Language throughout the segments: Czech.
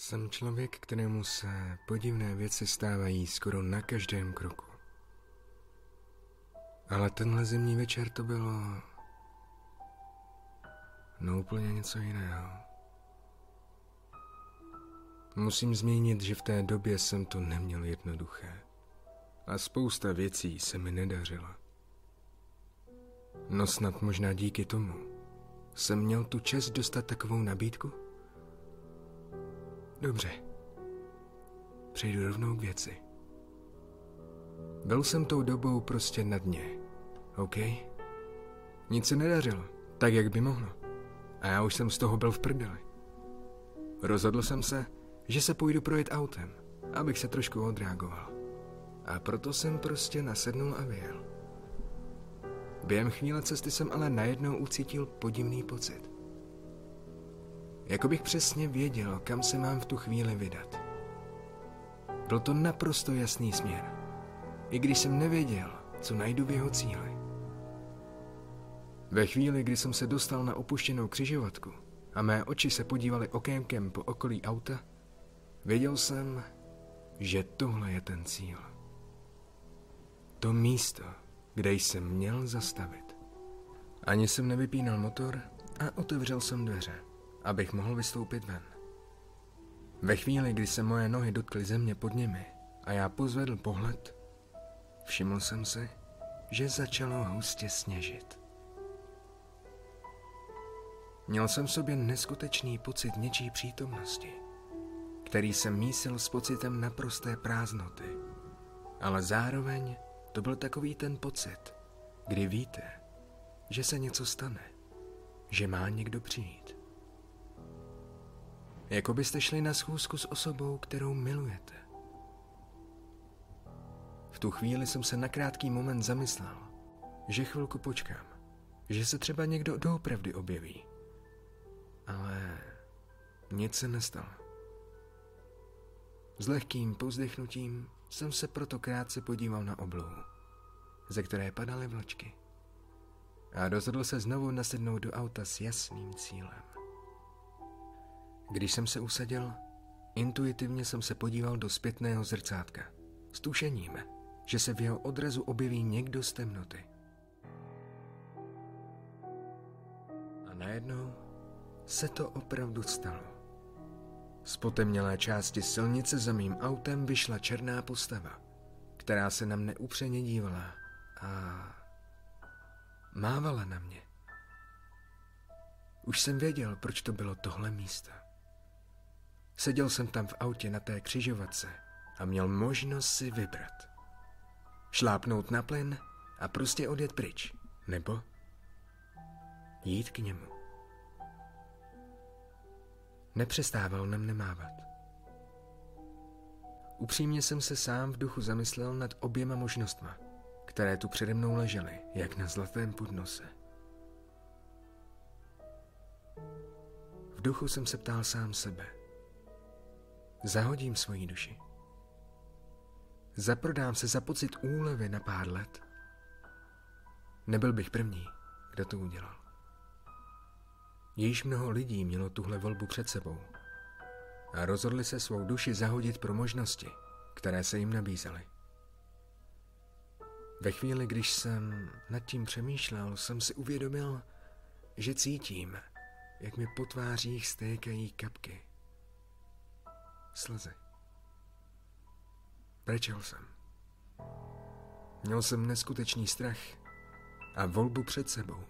Jsem člověk, kterému se podivné věci stávají skoro na každém kroku. Ale tenhle zimní večer to bylo... No úplně něco jiného. Musím zmínit, že v té době jsem to neměl jednoduché. A spousta věcí se mi nedařila. No snad možná díky tomu jsem měl tu čest dostat takovou nabídku? Dobře. Přejdu rovnou k věci. Byl jsem tou dobou prostě na dně. OK? Nic se nedařilo, tak jak by mohlo. A já už jsem z toho byl v prdeli. Rozhodl jsem se, že se půjdu projet autem, abych se trošku odreagoval. A proto jsem prostě nasednul a vyjel. Během chvíle cesty jsem ale najednou ucítil podivný pocit. Jako bych přesně věděl, kam se mám v tu chvíli vydat. Byl to naprosto jasný směr, i když jsem nevěděl, co najdu v jeho cíli. Ve chvíli, kdy jsem se dostal na opuštěnou křižovatku a mé oči se podívaly okénkem po okolí auta, věděl jsem, že tohle je ten cíl. To místo, kde jsem měl zastavit. Ani jsem nevypínal motor a otevřel jsem dveře abych mohl vystoupit ven. Ve chvíli, kdy se moje nohy dotkly země pod nimi a já pozvedl pohled, všiml jsem si, že začalo hustě sněžit. Měl jsem v sobě neskutečný pocit něčí přítomnosti, který jsem mísil s pocitem naprosté prázdnoty. Ale zároveň to byl takový ten pocit, kdy víte, že se něco stane, že má někdo přijít. Jako byste šli na schůzku s osobou, kterou milujete. V tu chvíli jsem se na krátký moment zamyslel, že chvilku počkám, že se třeba někdo doopravdy objeví. Ale nic se nestalo. S lehkým povzdechnutím jsem se proto krátce podíval na oblohu, ze které padaly vločky. A rozhodl se znovu nasednout do auta s jasným cílem. Když jsem se usadil, intuitivně jsem se podíval do zpětného zrcátka s tušením, že se v jeho odrazu objeví někdo z temnoty. A najednou se to opravdu stalo. Z potemnělé části silnice za mým autem vyšla černá postava, která se na mne upřeně dívala a mávala na mě. Už jsem věděl, proč to bylo tohle místo. Seděl jsem tam v autě na té křižovatce a měl možnost si vybrat. Šlápnout na plyn a prostě odjet pryč. Nebo jít k němu. Nepřestával na mne mávat. Upřímně jsem se sám v duchu zamyslel nad oběma možnostma, které tu přede mnou ležely, jak na zlatém podnose. V duchu jsem se ptal sám sebe – Zahodím svoji duši. Zaprodám se za pocit úlevy na pár let. Nebyl bych první, kdo to udělal. Již mnoho lidí mělo tuhle volbu před sebou a rozhodli se svou duši zahodit pro možnosti, které se jim nabízely. Ve chvíli, když jsem nad tím přemýšlel, jsem si uvědomil, že cítím, jak mi po tvářích stékají kapky slzy. Brečel jsem. Měl jsem neskutečný strach a volbu před sebou.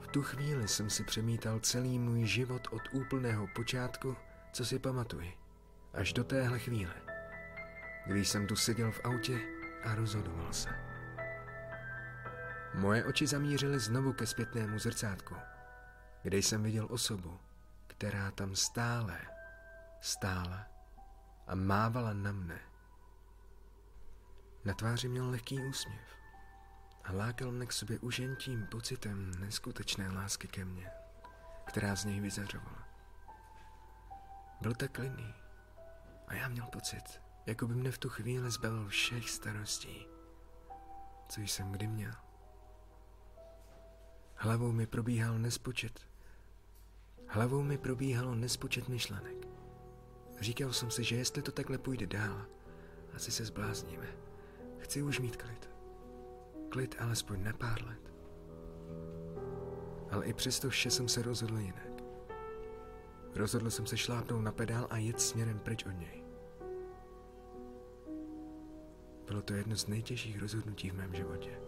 V tu chvíli jsem si přemítal celý můj život od úplného počátku, co si pamatuji, až do téhle chvíle, když jsem tu seděl v autě a rozhodoval se. Moje oči zamířily znovu ke zpětnému zrcátku, kde jsem viděl osobu, která tam stále stála a mávala na mne. Na tváři měl lehký úsměv a lákal mne k sobě užentím pocitem neskutečné lásky ke mně, která z něj vyzařovala. Byl tak klidný a já měl pocit, jako by mne v tu chvíli zbavil všech starostí, co jsem kdy měl. Hlavou mi probíhal nespočet. Hlavou mi probíhalo nespočet myšlenek Říkal jsem si, že jestli to takhle půjde dál, asi se zblázníme. Chci už mít klid. Klid alespoň na pár let. Ale i přesto vše jsem se rozhodl jinak. Rozhodl jsem se šlápnout na pedál a jet směrem pryč od něj. Bylo to jedno z nejtěžších rozhodnutí v mém životě.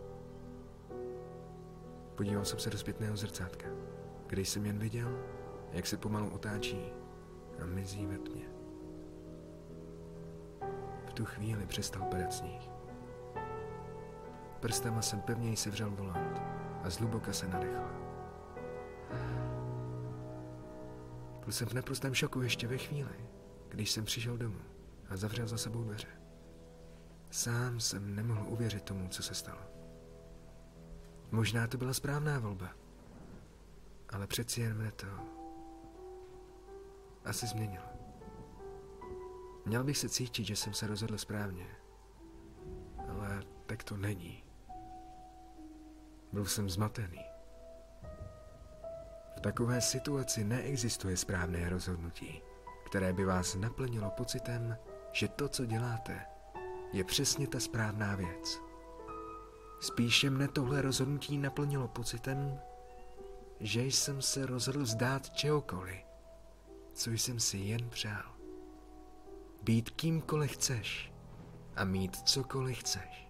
Podíval jsem se do zpětného zrcátka, kde jsem jen viděl, jak se pomalu otáčí a mizí ve tmě. Tu chvíli přestal padat sníh. Prstama jsem pevněji sevřel volant a zhluboka se nadechl. Byl jsem v naprostém šoku ještě ve chvíli, když jsem přišel domů a zavřel za sebou dveře. Sám jsem nemohl uvěřit tomu, co se stalo. Možná to byla správná volba, ale přeci jen mne to asi změnilo. Měl bych se cítit, že jsem se rozhodl správně, ale tak to není. Byl jsem zmatený. V takové situaci neexistuje správné rozhodnutí, které by vás naplnilo pocitem, že to, co děláte, je přesně ta správná věc. Spíše mne tohle rozhodnutí naplnilo pocitem, že jsem se rozhodl vzdát čehokoliv, co jsem si jen přál. Být kýmkoliv chceš a mít cokoliv chceš.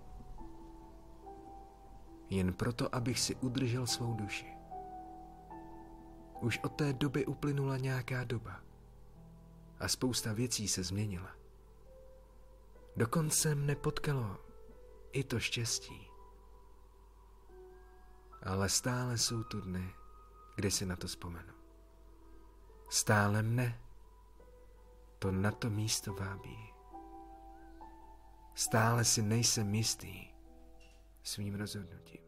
Jen proto, abych si udržel svou duši. Už od té doby uplynula nějaká doba a spousta věcí se změnila. Dokonce mne potkalo i to štěstí. Ale stále jsou tu dny, kdy si na to vzpomenu. Stále mne to na to místo vábí. Stále si nejsem jistý svým rozhodnutím.